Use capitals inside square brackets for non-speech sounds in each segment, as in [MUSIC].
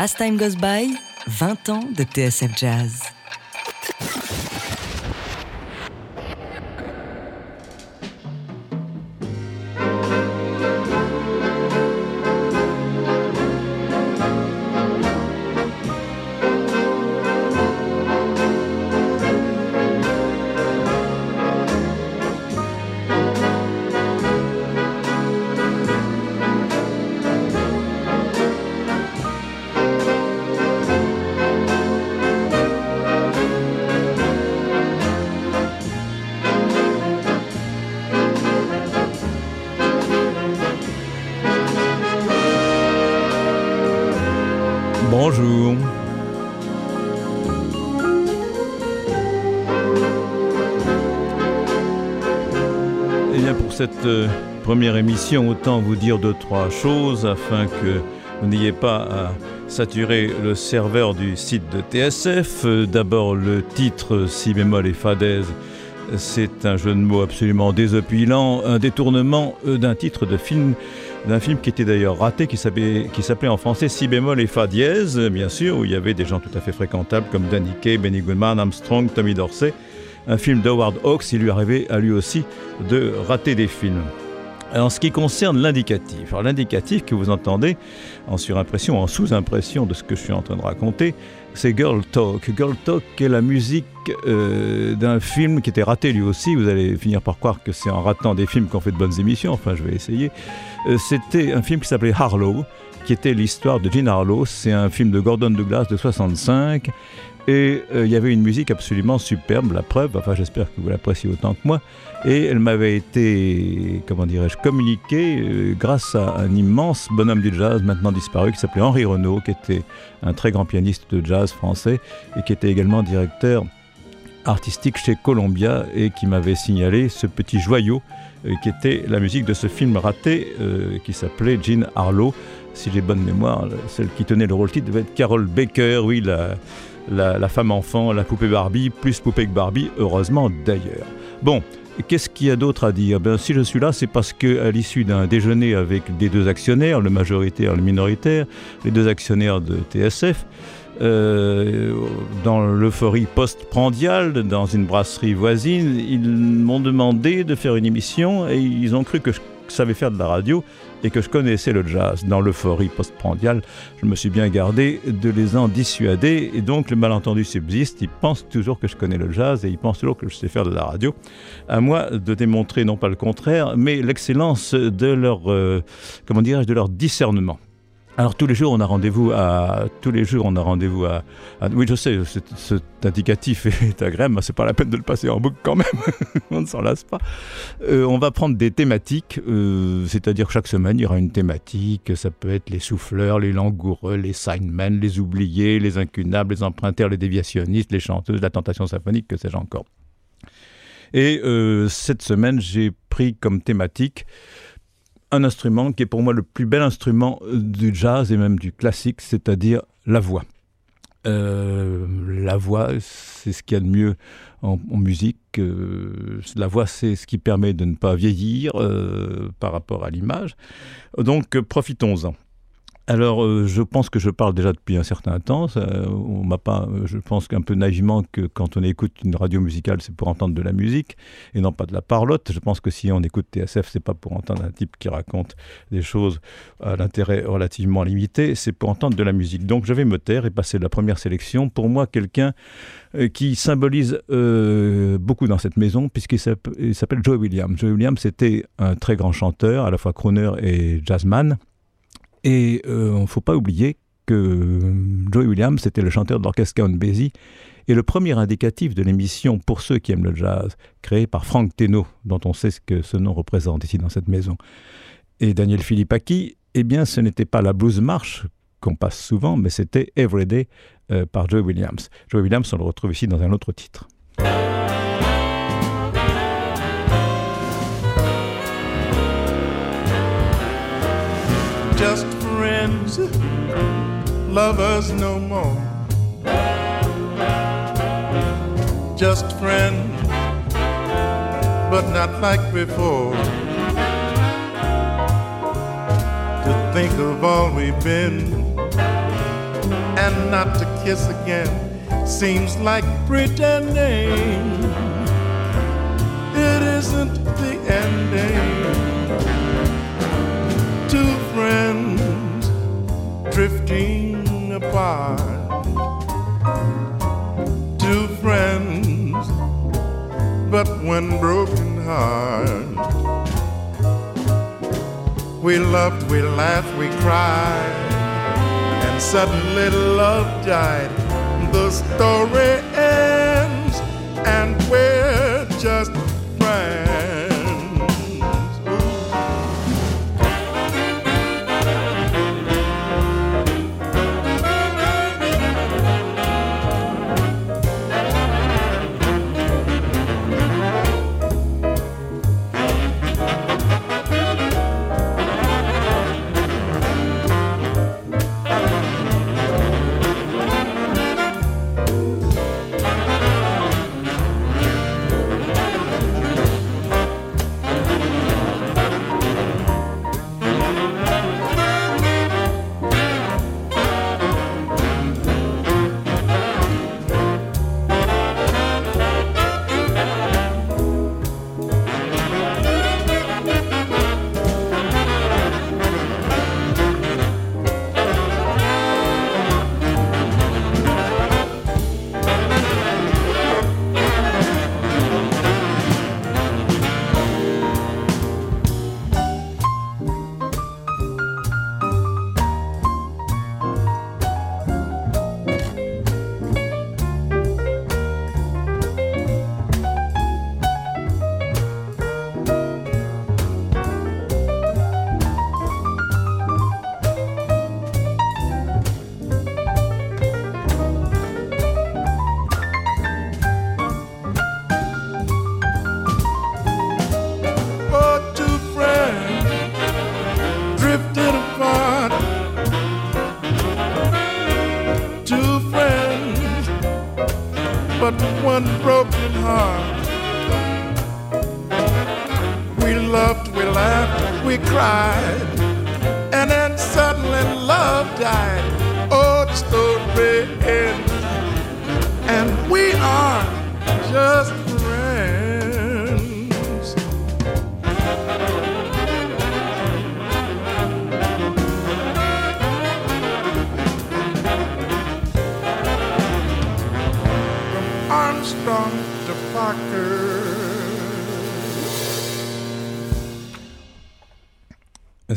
As Time Goes By, 20 ans de TSF Jazz. Bonjour. Et bien pour cette euh, première émission, autant vous dire deux, trois choses afin que vous n'ayez pas à saturer le serveur du site de TSF. D'abord le titre Si bémol et Fa dièse, c'est un jeu de mots absolument désopilant, un détournement euh, d'un titre de film d'un film qui était d'ailleurs raté, qui s'appelait, en français Si bémol et Fa dièse, bien sûr, où il y avait des gens tout à fait fréquentables comme Danny Kaye, Benny Goodman, Armstrong, Tommy Dorsey. Un film d'Howard Hawks, il lui arrivait à lui aussi de rater des films. En ce qui concerne l'indicatif, l'indicatif que vous entendez en surimpression, en sous-impression de ce que je suis en train de raconter, c'est Girl Talk. Girl Talk est la musique euh, d'un film qui était raté lui aussi. Vous allez finir par croire que c'est en ratant des films qu'on fait de bonnes émissions. Enfin, je vais essayer. Euh, C'était un film qui s'appelait Harlow, qui était l'histoire de Jean Harlow. C'est un film de Gordon Douglas de 65. Et euh, il y avait une musique absolument superbe, la preuve, enfin j'espère que vous l'appréciez autant que moi, et elle m'avait été, comment dirais-je, communiquée euh, grâce à un immense bonhomme du jazz maintenant disparu qui s'appelait Henri Renaud, qui était un très grand pianiste de jazz français et qui était également directeur artistique chez Columbia et qui m'avait signalé ce petit joyau euh, qui était la musique de ce film raté qui s'appelait Jean Harlow. Si j'ai bonne mémoire, celle qui tenait le rôle titre devait être Carol Baker, oui, la, la, la femme enfant, la poupée Barbie, plus poupée que Barbie, heureusement d'ailleurs. Bon, qu'est-ce qu'il y a d'autre à dire? Ben, Si je suis là, c'est parce qu'à l'issue d'un déjeuner avec des deux actionnaires, le majoritaire et le minoritaire, les deux actionnaires de TSF, euh, dans l'euphorie post-prandiale, dans une brasserie voisine, ils m'ont demandé de faire une émission et ils ont cru que je savais faire de la radio et que je connaissais le jazz. Dans l'euphorie post-prandiale, je me suis bien gardé de les en dissuader et donc le malentendu subsiste. Ils pensent toujours que je connais le jazz et ils pensent toujours que je sais faire de la radio. À moi de démontrer non pas le contraire, mais l'excellence de leur, euh, comment dirais-je, de leur discernement. Alors tous les jours on a rendez-vous à tous les jours on a rendez-vous à, oui je sais cet, cet indicatif [LAUGHS] est agréable mais c'est pas la peine de le passer en boucle quand même. [LAUGHS] On ne s'en lasse pas. Euh, on va prendre des thématiques euh, c'est-à-dire chaque semaine il y aura une thématique ça peut être les souffleurs les langoureux les signmen les oubliés les incunables les emprunteurs les déviationnistes les chanteuses la tentation symphonique que sais-je encore. Et euh, cette semaine j'ai pris comme thématique un instrument qui est pour moi le plus bel instrument euh, du jazz et même du classique, c'est-à-dire la voix. Euh, la voix, c'est ce qu'il y a de mieux en, musique. Euh, la voix, c'est ce qui permet de ne pas vieillir par rapport à l'image. Donc, profitons-en. Alors, euh, je pense que je parle déjà depuis un certain temps. Ça, on m'a pas, je pense qu'un peu naïvement que quand on écoute une radio musicale, c'est pour entendre de la musique et non pas de la parlotte. Je pense que si on écoute TSF, c'est pas pour entendre un type qui raconte des choses à l'intérêt relativement limité, c'est pour entendre de la musique. Donc, je vais me taire et passer la première sélection. Pour moi, quelqu'un euh, qui symbolise euh, beaucoup dans cette maison, puisqu'il s'appelle Joe Williams. Joe Williams, c'était un très grand chanteur, à la fois crooner et jazzman. Et euh, on ne faut pas oublier que euh, Joey Williams était le chanteur de l'orchestre Count Basie et le premier indicatif de l'émission pour ceux qui aiment le jazz, créé par Frank Teno, dont on sait ce que ce nom représente ici dans cette maison. Et Daniel Philippaki, eh bien ce n'était pas la blues marche qu'on passe souvent, mais c'était Everyday euh, par Joe Williams. Joe Williams, on le retrouve ici dans un autre titre. Friends, lovers no more. Just friends, but not like before. To think of all we've been, and not to kiss again seems like pretending it isn't the ending. Drifting apart. Two friends, but one broken heart. We loved, we laughed, we cried, and suddenly love died. The story ends, and we're just cried, and then suddenly love died. Oh, story ends, and we are.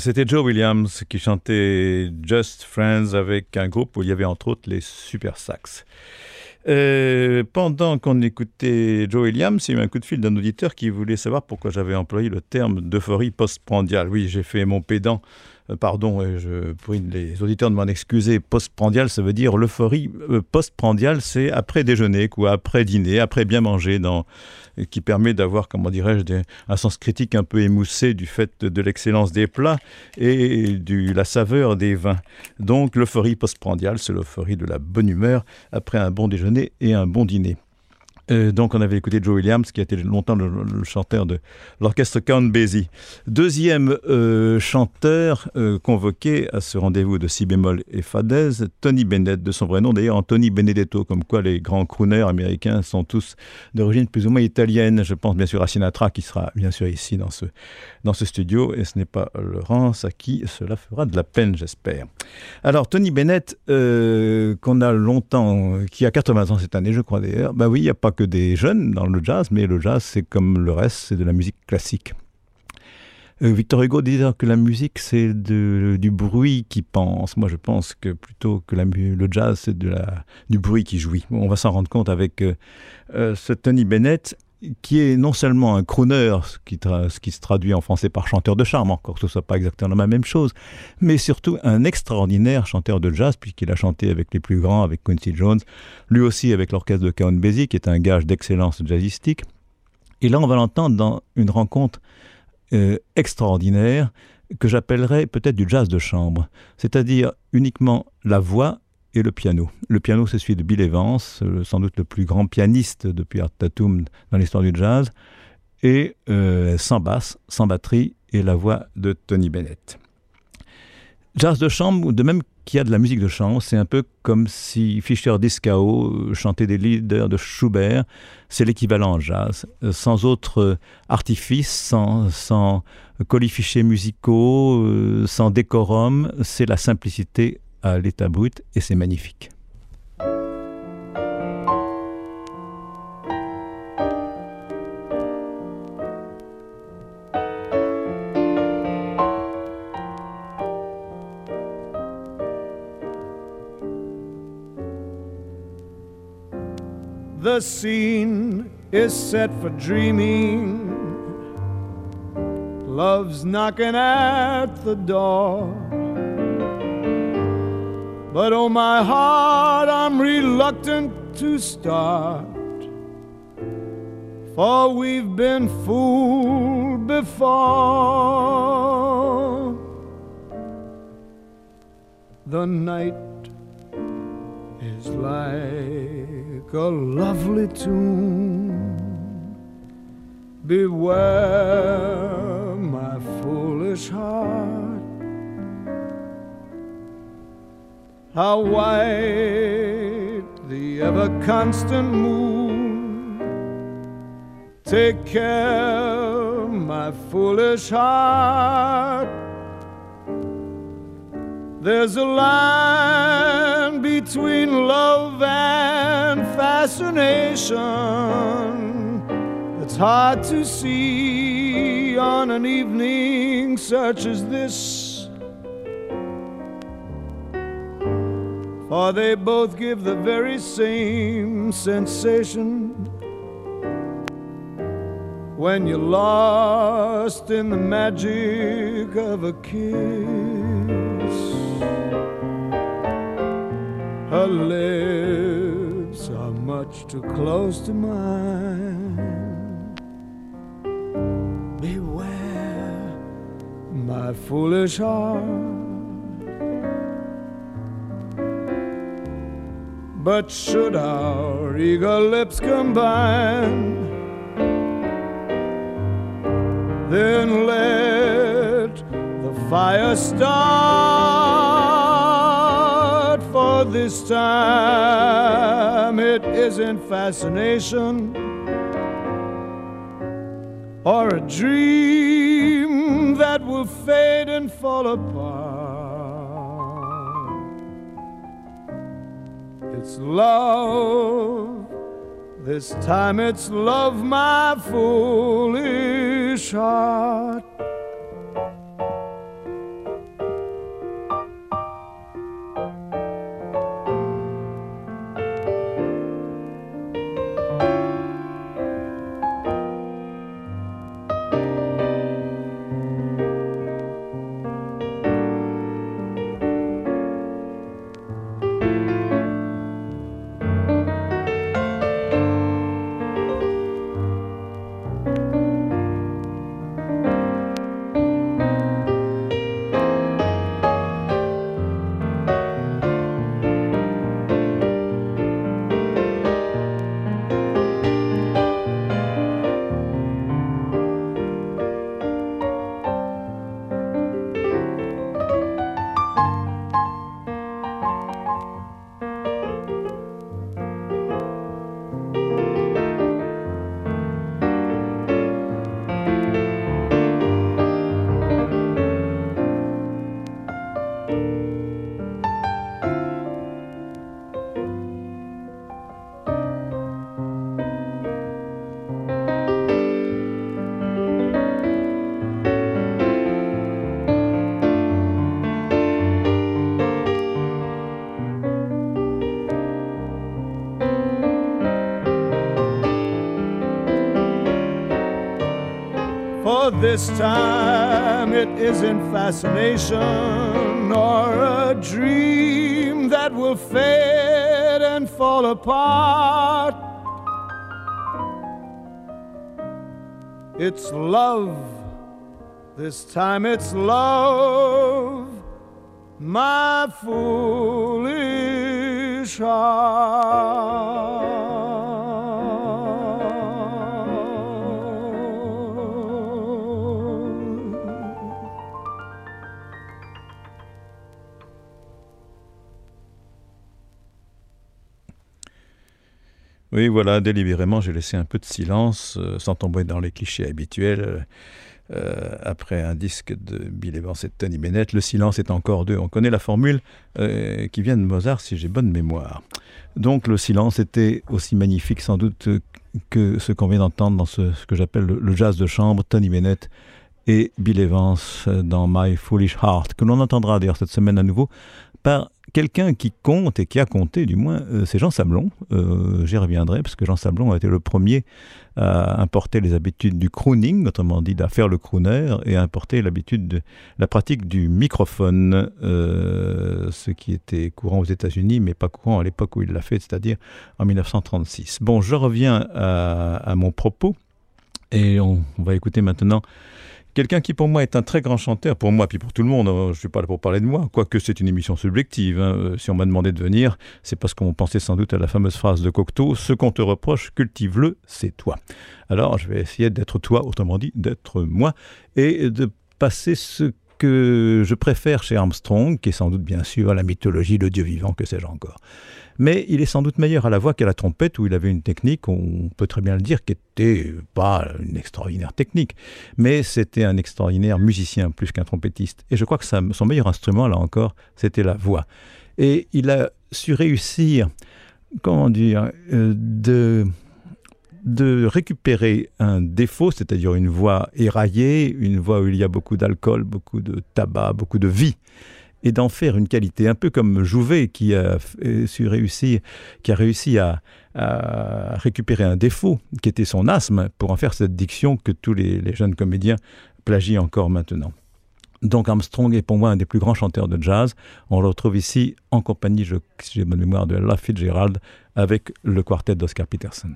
C'était Joe Williams qui chantait Just Friends avec un groupe où il y avait entre autres les Super Sax. Euh, pendant qu'on écoutait Joe Williams, il y a eu un coup de fil d'un auditeur qui voulait savoir pourquoi j'avais employé le terme d'euphorie postprandiale. Oui, j'ai fait mon pédant euh, pardon, je prie les auditeurs de m'en excuser, postprandial, ça veut dire l'euphorie euh, postprandiale, c'est après déjeuner, quoi, après dîner, après bien manger, qui permet d'avoir, comment dirais-je, un sens critique un peu émoussé du fait de, l'excellence des plats et de la saveur des vins. Donc l'euphorie postprandiale, c'est l'euphorie de la bonne humeur après un bon déjeuner et un bon dîner. Euh, donc on avait écouté Joe Williams, qui a été longtemps le, chanteur de l'orchestre Count Basie. Deuxième euh, chanteur euh, convoqué à ce rendez-vous de si bémol et fa Tony Bennett, de son vrai nom d'ailleurs Anthony Benedetto, comme quoi les grands crooners américains sont tous d'origine plus ou moins italienne. Je pense bien sûr à Sinatra, qui sera bien sûr ici dans ce, dans ce studio, et ce n'est pas Laurence à qui cela fera de la peine, j'espère. Alors Tony Bennett, qu'on a longtemps, qui a 80 ans cette année, je crois d'ailleurs, bah oui, il n'y a pas que des jeunes dans le jazz, mais le jazz, c'est comme le reste, c'est de la musique classique. Euh, Victor Hugo disait que la musique, c'est du bruit qui pense. Moi, je pense que plutôt que le jazz, c'est du bruit qui jouit. On va s'en rendre compte avec euh, euh, ce Tony Bennett, qui est non seulement un crooner, ce qui, se traduit en français par chanteur de charme, encore que ce ne soit pas exactement la même chose, mais surtout un extraordinaire chanteur de jazz, puisqu'il a chanté avec les plus grands, avec Quincy Jones, lui aussi avec l'orchestre de Count Basie, qui est un gage d'excellence jazzistique. Et là, on va l'entendre dans une rencontre euh, extraordinaire que j'appellerais peut-être du jazz de chambre, c'est-à-dire uniquement la voix et le piano. Le piano, c'est celui de Bill Evans, euh, sans doute le plus grand pianiste depuis Art Tatum dans l'histoire du jazz, et euh, sans basse, sans batterie, et la voix de Tony Bennett. Jazz de chambre, de même qu'il y a de la musique de chambre, c'est un peu comme si Fischer Discao chantait des leaders de Schubert, c'est l'équivalent en jazz, euh, sans autre euh, artifice, sans, sans colifichés musicaux, euh, sans décorum, c'est la simplicité à l'état brut et c'est magnifique. The scene is set for dreaming. Love's knocking at the door. But oh, my heart, I'm reluctant to start. For we've been fooled before. The night is like a lovely tune. Beware, How white the ever constant moon. Take care, my foolish heart. There's a line between love and fascination. It's hard to see on an evening such as this. For they both give the very same sensation when you're lost in the magic of a kiss. Her lips are much too close to mine. Beware, my foolish heart. But should our eager lips combine, then let the fire start. For this time it isn't fascination or a dream that will fade and fall apart. It's love. This time it's love, my foolish heart. This time it isn't fascination or a dream that will fade and fall apart. It's love. This time it's love, my foolish heart. Oui, voilà, délibérément, j'ai laissé un peu de silence, euh, sans tomber dans les clichés habituels. Euh, après un disque de Bill Evans et Tony Bennett, le silence est encore deux. On connaît la formule euh, qui vient de Mozart, si j'ai bonne mémoire. Donc le silence était aussi magnifique sans doute que ce qu'on vient d'entendre dans ce, ce que j'appelle le, le jazz de chambre, Tony Bennett et Bill Evans dans My Foolish Heart, que l'on entendra d'ailleurs cette semaine à nouveau par quelqu'un qui compte et qui a compté du moins, euh, c'est Jean Sablon. Euh, J'y reviendrai parce que Jean Sablon a été le premier à importer les habitudes du crooning, autrement dit à faire le crooner, et à importer l'habitude de la pratique du microphone, euh, ce qui était courant aux États-Unis, mais pas courant à l'époque où il l'a fait, c'est-à-dire en 1936. Bon, je reviens à, mon propos et on va écouter maintenant Quelqu'un qui pour moi est un très grand chanteur, pour moi puis pour tout le monde, hein, je ne suis pas là pour parler de moi, quoique c'est une émission subjective. Hein. Euh, si on m'a demandé de venir, c'est parce qu'on pensait sans doute à la fameuse phrase de Cocteau, ce qu'on te reproche, cultive-le, c'est toi. Alors je vais essayer d'être toi, autrement dit d'être moi, et de passer ce que je préfère chez Armstrong, qui est sans doute bien sûr la mythologie, le dieu vivant, que sais-je encore mais il est sans doute meilleur à la voix qu'à la trompette, où il avait une technique, on peut très bien le dire, qui n'était pas une extraordinaire technique, mais c'était un extraordinaire musicien plus qu'un trompettiste. Et je crois que son meilleur instrument, là encore, c'était la voix. Et il a su réussir, comment dire, euh, de de récupérer un défaut, c'est-à-dire une voix éraillée, une voix où il y a beaucoup d'alcool, beaucoup de tabac, beaucoup de vie, et d'en faire une qualité, un peu comme Jouvet qui a su réussir, qui a réussi à, récupérer un défaut qui était son asthme pour en faire cette diction que tous les, jeunes comédiens plagient encore maintenant. Donc Armstrong est pour moi un des plus grands chanteurs de jazz. On le retrouve ici en compagnie, si j'ai bonne mémoire, de La Fitzgerald avec le quartet d'Oscar Peterson.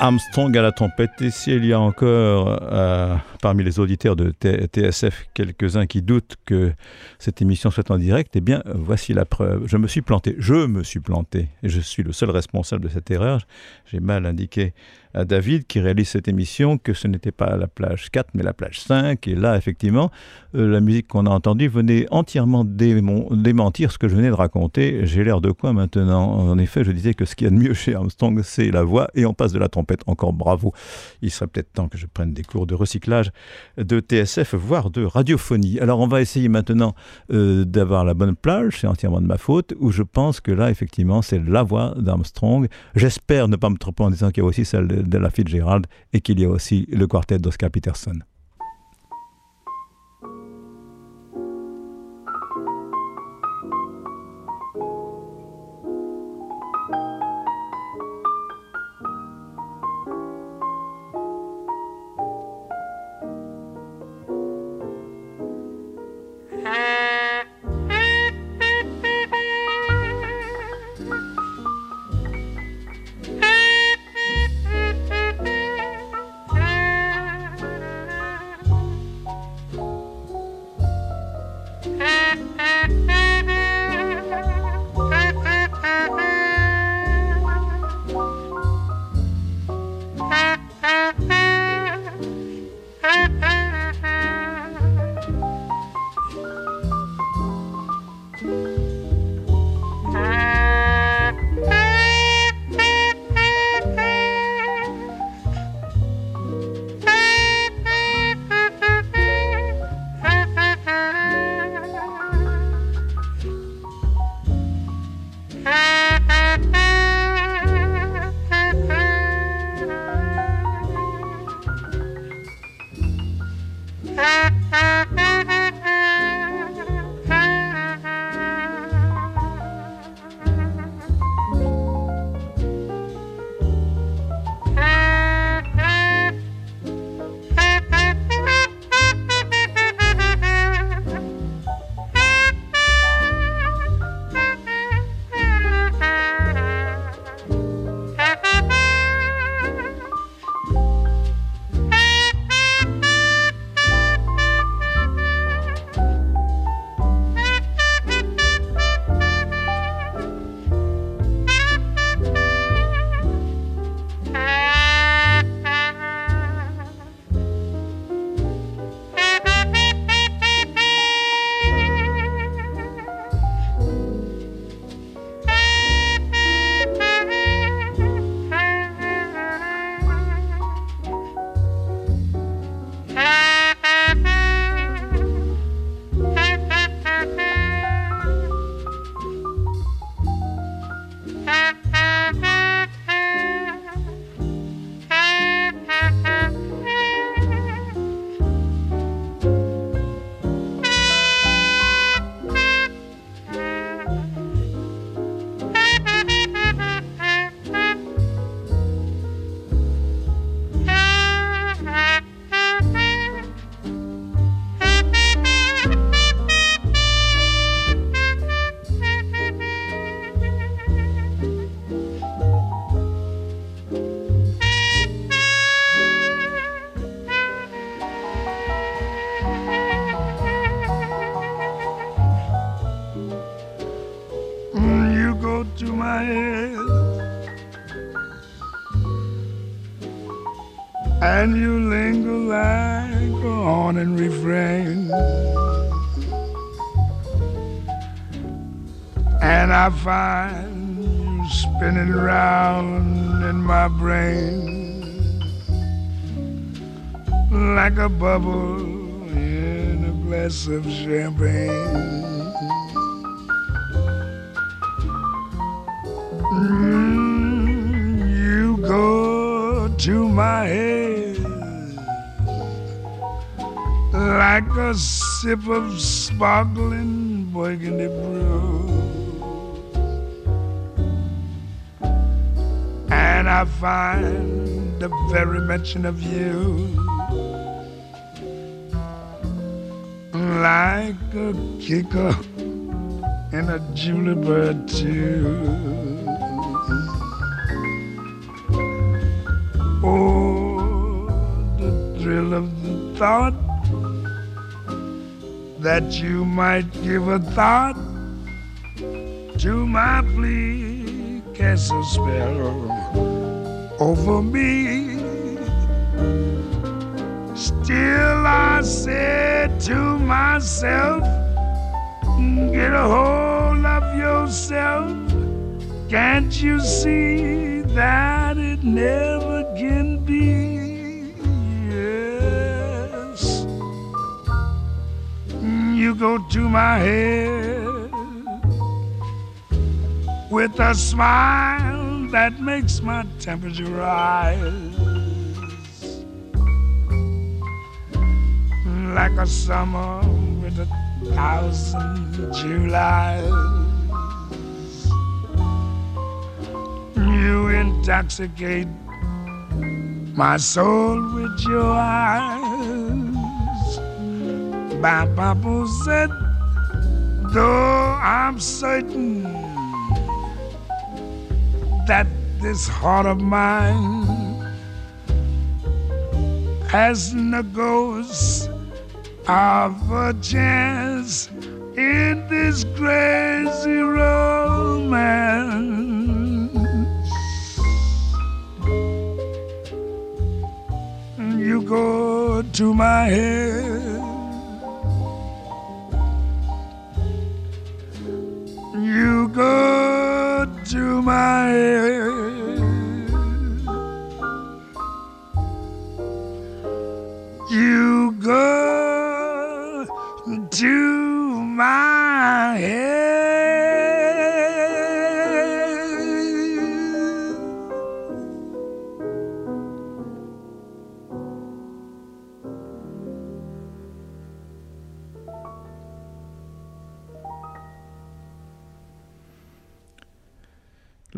Armstrong à la trompette. Et s'il y a encore euh, parmi les auditeurs de TSF quelques-uns qui doutent que cette émission soit en direct, eh bien, voici la preuve. Je me suis planté. Je me suis planté. Et je suis le seul responsable de cette erreur. J'ai mal indiqué à David qui réalise cette émission que ce n'était pas la plage 4 mais la plage 5 et là effectivement euh, la musique qu'on a entendue venait entièrement démentir ce que je venais de raconter j'ai l'air de quoi maintenant? En effet je disais que ce qu'il y a de mieux chez Armstrong c'est la voix et on passe de la trompette encore bravo il serait peut-être temps que je prenne des cours de recyclage de TSF voire de radiophonie. Alors on va essayer maintenant euh, d'avoir la bonne plage. C'est entièrement de ma faute où je pense que là effectivement c'est la voix d'Armstrong. J'espère ne pas me tromper en disant qu'il y a aussi celle de de la Fitzgerald et qu'il y a aussi le quartet d'Oscar Peterson. And you linger like a haunting refrain. And I find you spinning round in my brain like a bubble in a glass of champagne. Mm, you go to my head like a sip of sparkling burgundy brew. And I find the very mention of you like a kicker in a Bird too. Thought that you might give a thought to my plea, cast a spell over me. Still, I said to myself, get a hold of yourself. Can't you see that it never go to my head with a smile that makes my temperature rise. Like a summer with a thousand Julys. You intoxicate my soul with your eyes. Papa said, though I'm certain that this heart of mine has no ghost of a chance in this crazy romance. You go to my head.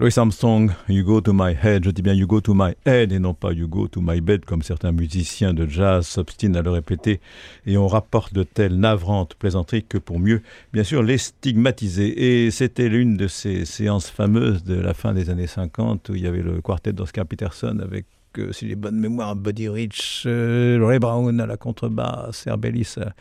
Louis Armstrong, You Go to My Head, je dis bien You Go to My Head et non pas You Go to My Bed comme certains musiciens de jazz s'obstinent à le répéter et on rapporte de telles navrantes plaisanteries que pour mieux, bien sûr, les stigmatiser. Et c'était l'une de ces séances fameuses de la fin des années 50 où il y avait le quartet d'Oscar Peterson avec que si j'ai bonne mémoire, Buddy Rich, euh, Ray Brown à la contrebasse, Herbelis à,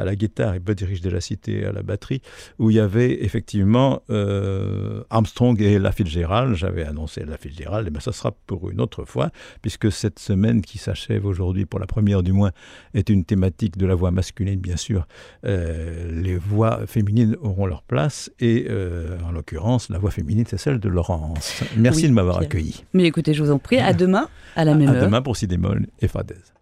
à, la guitare et Buddy Rich de la Cité à la batterie, où il y avait effectivement euh, Armstrong et La Fitzgerald. J'avais annoncé La Fitzgerald, et bien ça sera pour une autre fois, puisque cette semaine qui s'achève aujourd'hui, pour la première du moins, est une thématique de la voix masculine, bien sûr. Euh, les voix féminines auront leur place, et euh, en l'occurrence, la voix féminine, c'est celle de Laurence. Merci Oui, de m'avoir accueilli. Mais écoutez, je vous en prie, à demain, à la même À heure. demain pour si démol et fa dièse.